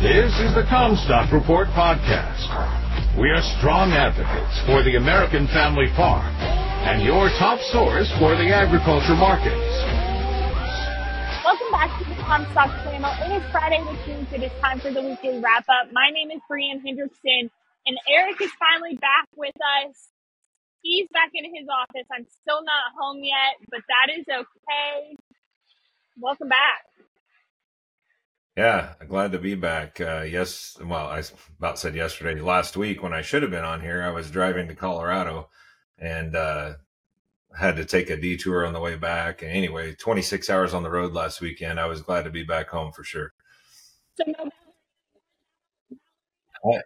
This is the CommStock Report podcast. We are strong advocates for the American family farm and your top source for the agriculture markets. Welcome back to the CommStock channel. It is Friday the 10th. It is time for the weekly wrap up. My name is Brianne Hendrickson, and Eric is finally back with us. He's back in his office. I'm still not home yet, but that is okay. Welcome back. Yeah, glad to be back. Uh, yes, well, I about said yesterday, last week when I should have been on here, I was driving to Colorado and uh, had to take a detour on the way back. And anyway, 26 hours on the road last weekend. I was glad to be back home for sure. I,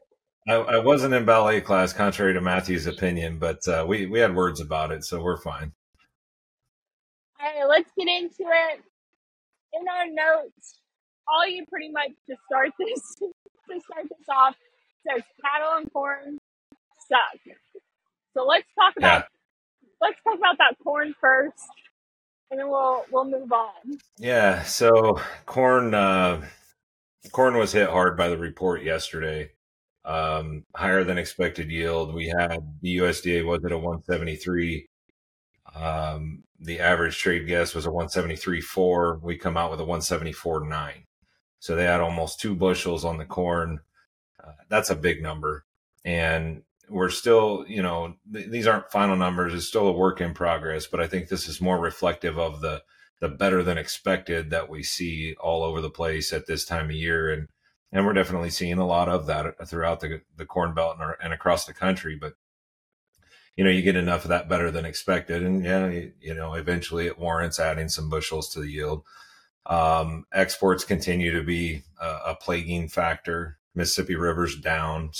I, I wasn't in ballet class, contrary to Matthew's opinion, but uh, we we had words about it, so we're fine. All right, let's get into it. In our notes, all you pretty much to start this to start this off says cattle and corn suck. So let's talk about yeah. let's talk about that corn first, and then we'll we'll move on. Yeah. So corn uh, corn was hit hard by the report yesterday. Um, higher than expected yield. We had the USDA was at a 173. Um, the average trade guess was a 173.4. We come out with a 174.9. So they had almost two bushels on the corn. Uh, that's a big number. And we're still, you know, th- these aren't final numbers. It's still a work in progress, but I think this is more reflective of the the better than expected that we see all over the place at this time of year. And and we're definitely seeing a lot of that throughout the the corn belt and, and across the country. But you know, you get enough of that better than expected, and yeah, you, you know, eventually it warrants adding some bushels to the yield. Um, exports continue to be a, a, plaguing factor. Mississippi River's down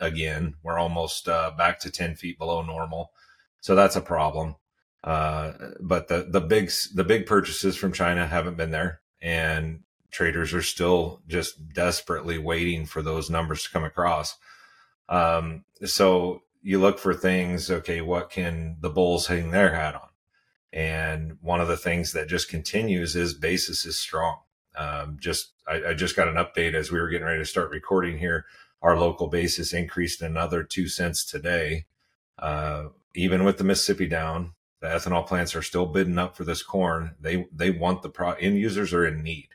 again. We're almost uh, back to 10 feet below normal. So that's a problem. Uh, but the, the big, the big purchases from China haven't been there and traders are still just desperately waiting for those numbers to come across. Um, so you look for things. Okay. What can the bulls hang their hat on? And one of the things that just continues is basis is strong. Um, just I, I, just got an update as we were getting ready to start recording here. Our local basis increased another two cents today. Uh, even with the Mississippi down, the ethanol plants are still bidding up for this corn. They they want the pro end users are in need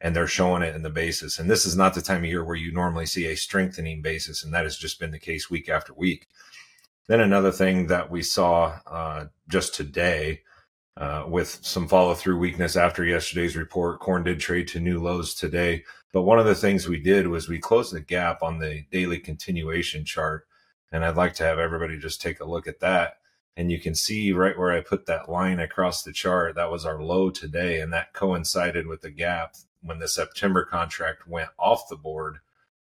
and they're showing it in the basis. And this is not the time of year where you normally see a strengthening basis, and that has just been the case week after week. Then another thing that we saw uh, just today uh, with some follow through weakness after yesterday's report. Corn did trade to new lows today. But one of the things we did was we closed the gap on the daily continuation chart. And I'd like to have everybody just take a look at that. And you can see right where I put that line across the chart, that was our low today. And that coincided with the gap when the September contract went off the board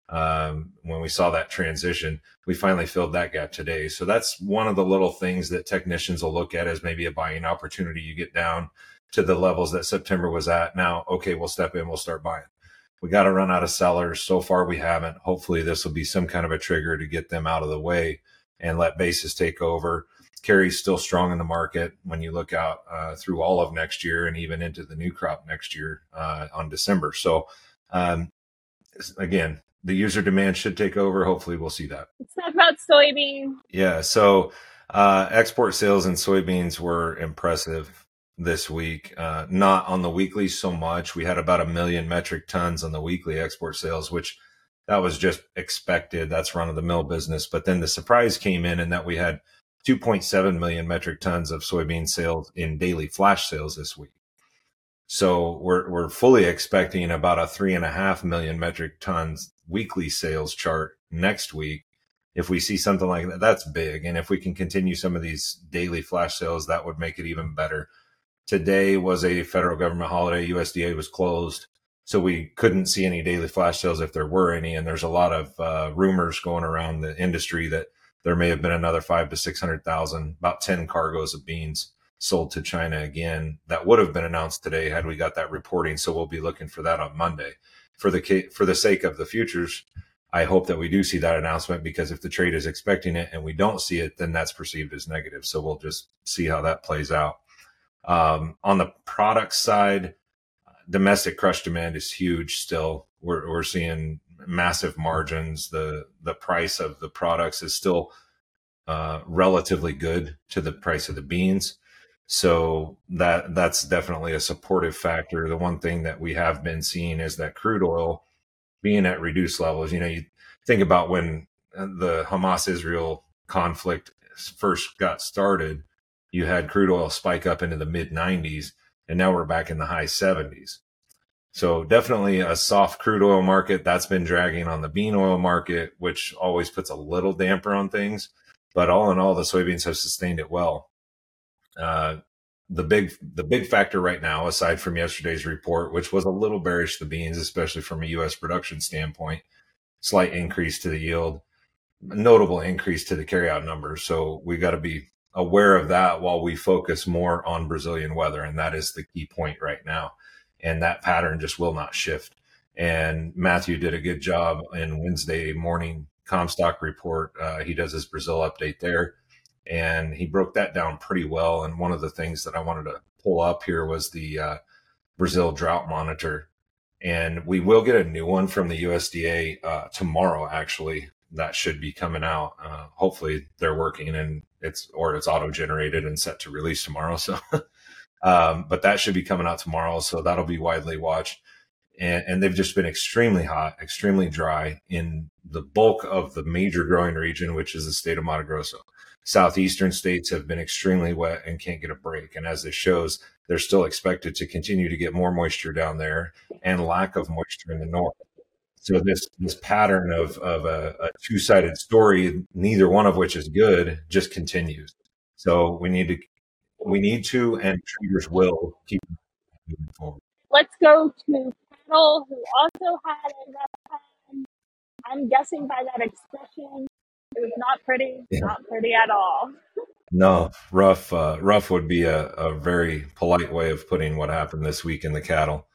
um, when we saw that transition, we finally filled that gap today. So that's one of the little things that technicians will look at as maybe a buying opportunity. You get down to the levels that September was at. Now, okay, we'll step in, we'll start buying. We got to run out of sellers. So far, we haven't. Hopefully, this will be some kind of a trigger to get them out of the way and let basis take over. Carry's still strong in the market when you look out uh, through all of next year and even into the new crop next year uh, on December. So, um, again, the user demand should take over. Hopefully, we'll see that. Let's talk about soybean. Yeah. So, uh, export sales in soybeans were impressive this week. Uh, not on the weekly so much. We had about a million metric tons on the weekly export sales, which that was just expected. That's run of the mill business. But then the surprise came in and that we had 2.7 million metric tons of soybean sales in daily flash sales this week. So we're we're fully expecting about a three and a half million metric tons weekly sales chart next week. If we see something like that, that's big. And if we can continue some of these daily flash sales, that would make it even better. Today was a federal government holiday. USDA was closed. So we couldn't see any daily flash sales if there were any. And there's a lot of uh, rumors going around the industry that there may have been another five to 600,000, about 10 cargoes of beans sold to China again. That would have been announced today had we got that reporting. So we'll be looking for that on Monday. For the for the sake of the futures, I hope that we do see that announcement because if the trade is expecting it and we don't see it, then that's perceived as negative. So we'll just see how that plays out. Um, on the product side, domestic crush demand is huge still. We're, we're seeing massive margins. The the price of the products is still uh, relatively good to the price of the beans. So that that's definitely a supportive factor. The one thing that we have been seeing is that crude oil being at reduced levels. You know, you think about when uh, the Hamas Israel conflict first got started, you had crude oil spike up into the mid 90s, and now we're back in the high 70s. So definitely a soft crude oil market that's been dragging on the bean oil market, which always puts a little damper on things. But all in all, the soybeans have sustained it well. Uh, the big the big factor right now, aside from yesterday's report, which was a little bearish the beans, especially from a U.S. production standpoint, slight increase to the yield, notable increase to the carryout numbers. So we got to be aware of that while we focus more on Brazilian weather, and that is the key point right now. And that pattern just will not shift. And Matthew did a good job in Wednesday morning CommStock report. Uh, he does his Brazil update there, and he broke that down pretty well. And one of the things that I wanted to pull up here was the uh, Brazil drought monitor. And we will get a new one from the USDA uh, tomorrow, actually. That should be coming out. Uh, hopefully, they're working and it's or it's auto generated and set to release tomorrow. So, um, but that should be coming out tomorrow. So that'll be widely watched and, and they've just been extremely hot, extremely dry in the bulk of the major growing region, which is the state of Mato Grosso. Southeastern states have been extremely wet and can't get a break. And as this shows, they're still expected to continue to get more moisture down there and lack of moisture in the north. So this this pattern of of a, a two sided story, neither one of which is good, just continues. So we need to we need to and traders will keep moving forward. Let's go to who also had a rough time. I'm guessing by that expression, it was not pretty, yeah. not pretty at all. No, rough. Uh, rough would be a, a very polite way of putting what happened this week in the cattle.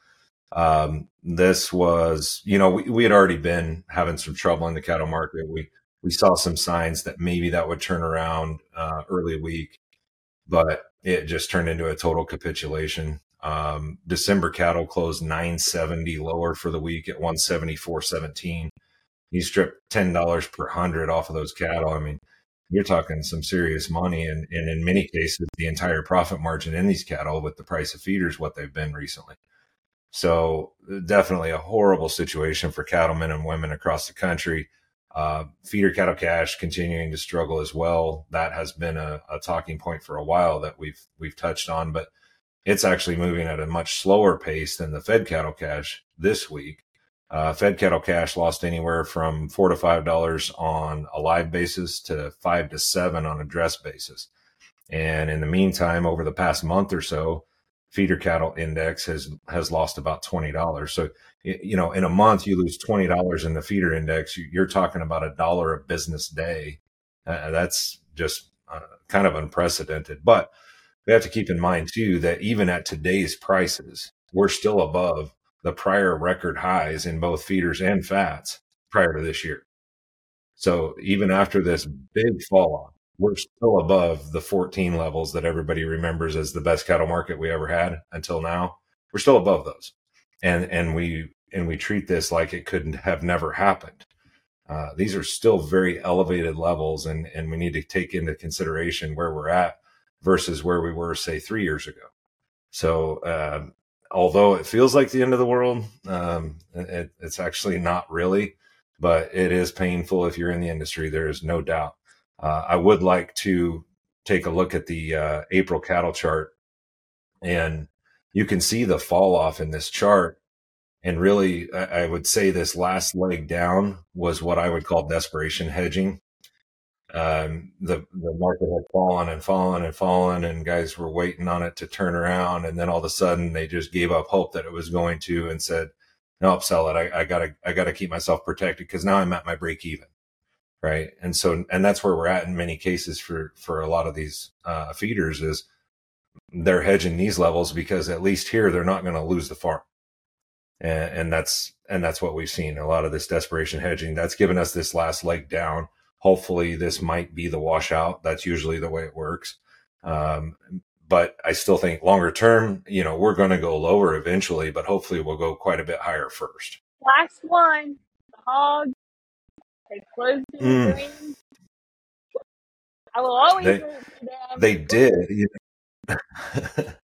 Um, this was, you know, we, we had already been having some trouble in the cattle market. We we saw some signs that maybe that would turn around uh, early week, but it just turned into a total capitulation. Um, December cattle closed 970 lower for the week at 174.17. You strip $10 per hundred off of those cattle. I mean, you're talking some serious money. And, and in many cases, the entire profit margin in these cattle with the price of feeders, what they've been recently. So definitely a horrible situation for cattlemen and women across the country. Uh, feeder cattle cash continuing to struggle as well. That has been a, a talking point for a while that we've we've touched on, but it's actually moving at a much slower pace than the Fed cattle cash this week. Uh, Fed cattle cash lost anywhere from four to five dollars on a live basis to five to seven on a dress basis. And in the meantime, over the past month or so, feeder cattle index has has lost about twenty dollars. So you know, in a month you lose twenty dollars in the feeder index. You're talking about a dollar a business day. Uh, that's just uh, kind of unprecedented. But we have to keep in mind too that even at today's prices, we're still above the prior record highs in both feeders and fats prior to this year. So even after this big fall off, we're still above the 14 levels that everybody remembers as the best cattle market we ever had until now. We're still above those. And and we and we treat this like it couldn't have never happened. Uh, these are still very elevated levels, and and we need to take into consideration where we're at versus where we were, say, three years ago. So, um, although it feels like the end of the world, um, it, it's actually not really, but it is painful if you're in the industry. There is no doubt. Uh, I would like to take a look at the uh, April cattle chart, and you can see the fall off in this chart. And really, I would say this last leg down was what I would call desperation hedging um, the the market had fallen and fallen and fallen, and guys were waiting on it to turn around, and then all of a sudden they just gave up hope that it was going to, and said, "No, sell it. I, I gotta I gotta keep myself protected because now I'm at my break even." Right, and so and that's where we're at in many cases for for a lot of these uh, feeders is they're hedging these levels because at least here they're not going to lose the farm, and, and that's and that's what we've seen a lot of this desperation hedging that's given us this last leg down hopefully this might be the washout. That's usually the way it works. Um, but I still think longer term, you know, we're going to go lower eventually, but hopefully we'll go quite a bit higher first. Last one, the hogs. They closed in Mm. green. I will always They-. They did. you know.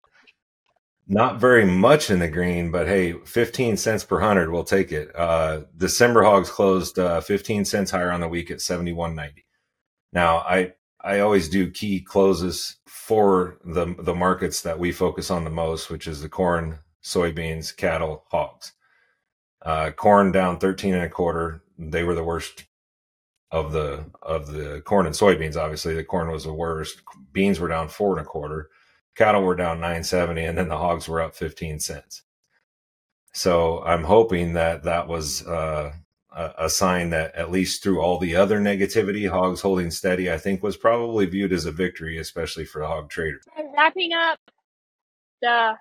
Not very much in the green, but hey, 15 cents per hundred, we'll take it. Uh, December hogs closed uh, 15 cents higher on the week at 71.90. Now, I I always do key closes for the the markets that we focus on the most, which is the corn, soybeans, cattle, hogs. Uh, corn down 13 and a quarter. They were the worst of the of the corn and soybeans. Obviously, the corn was the worst. Beans were down four and a quarter. Cattle were down 970, and then the hogs were up 15 cents. So I'm hoping that that was uh, a, a sign that at least through all the other negativity, hogs holding steady, I think was probably viewed as a victory, especially for the hog traders. And wrapping up the,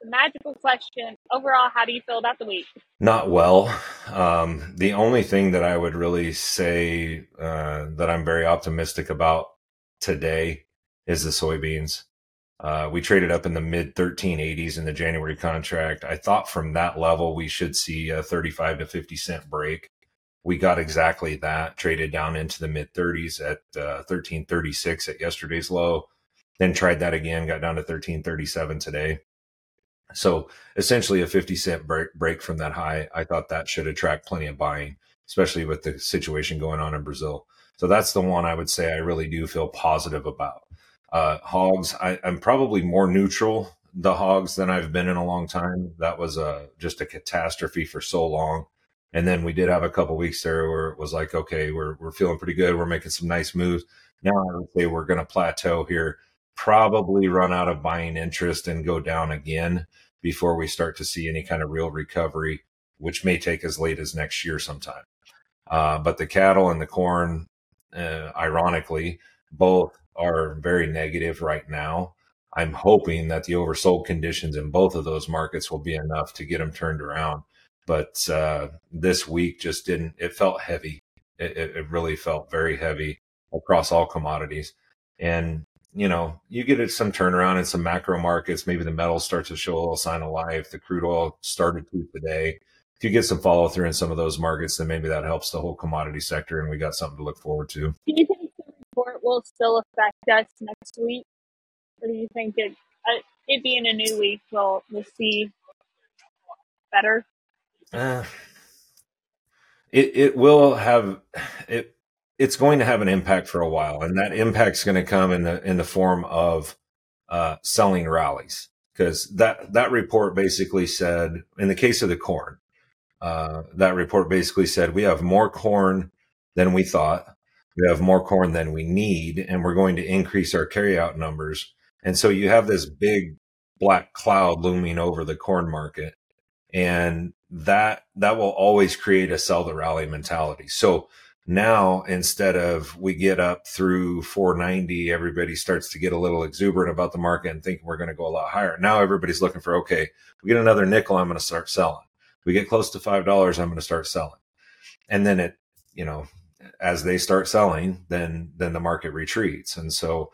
the magical question overall, how do you feel about the week? Not well. Um, the only thing that I would really say uh, that I'm very optimistic about today is the soybeans. Uh, we traded up in the mid 1380s in the January contract. I thought from that level we should see a 35 to 50 cent break. We got exactly that. Traded down into the mid 30s at uh, 1336 at yesterday's low. Then tried that again. Got down to 1337 today. So essentially a 50 cent break, break from that high. I thought that should attract plenty of buying, especially with the situation going on in Brazil. So that's the one I would say I really do feel positive about. Uh, hogs, I, I'm probably more neutral the hogs than I've been in a long time. That was a, just a catastrophe for so long. And then we did have a couple weeks there where it was like, okay, we're, we're feeling pretty good. We're making some nice moves. Now I would say we're going to plateau here, probably run out of buying interest and go down again before we start to see any kind of real recovery, which may take as late as next year sometime. Uh, but the cattle and the corn, uh, ironically, both are very negative right now. I'm hoping that the oversold conditions in both of those markets will be enough to get them turned around. But uh, this week just didn't, it felt heavy. It, it, really felt very heavy across all commodities. And you know, you get some turnaround in some macro markets. Maybe the metals start to show a little sign of life. The crude oil started to today. If you get some follow through in some of those markets, then maybe that helps the whole commodity sector, and we got something to look forward to. Do you think the report will still affect us next week? Or do you think it, uh, it being a new week, we'll, we'll see better? Uh, it it will have it. It's going to have an impact for a while, and that impact's going to come in the in the form of uh, selling rallies because that that report basically said, in the case of the corn, uh, that report basically said we have more corn than we thought, we have more corn than we need, and we're going to increase our carryout numbers. And so you have this big black cloud looming over the corn market, and that that will always create a sell the rally mentality. So now instead of we get up through 490 everybody starts to get a little exuberant about the market and thinking we're going to go a lot higher now everybody's looking for okay we get another nickel i'm going to start selling we get close to five dollars i'm going to start selling and then it you know as they start selling then then the market retreats and so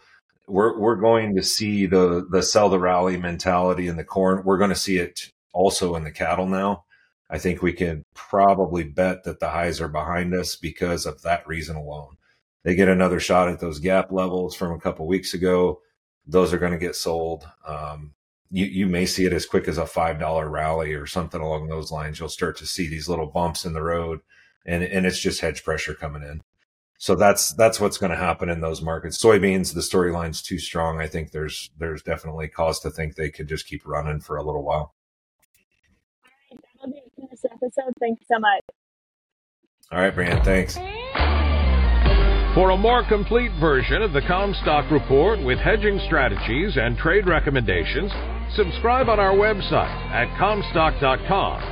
we're we're going to see the the sell the rally mentality in the corn we're going to see it also in the cattle now I think we can probably bet that the highs are behind us because of that reason alone. They get another shot at those gap levels from a couple weeks ago. Those are going to get sold. Um, you, you may see it as quick as a $5 rally or something along those lines. You'll start to see these little bumps in the road and, and it's just hedge pressure coming in. So that's, that's what's going to happen in those markets. Soybeans, the storyline's too strong. I think there's, there's definitely cause to think they could just keep running for a little while. All right, that'll be it for this episode. Thank you so much. All right, Brian. Thanks. For a more complete version of the CommStock Report with hedging strategies and trade recommendations, subscribe on our website at CommStock.com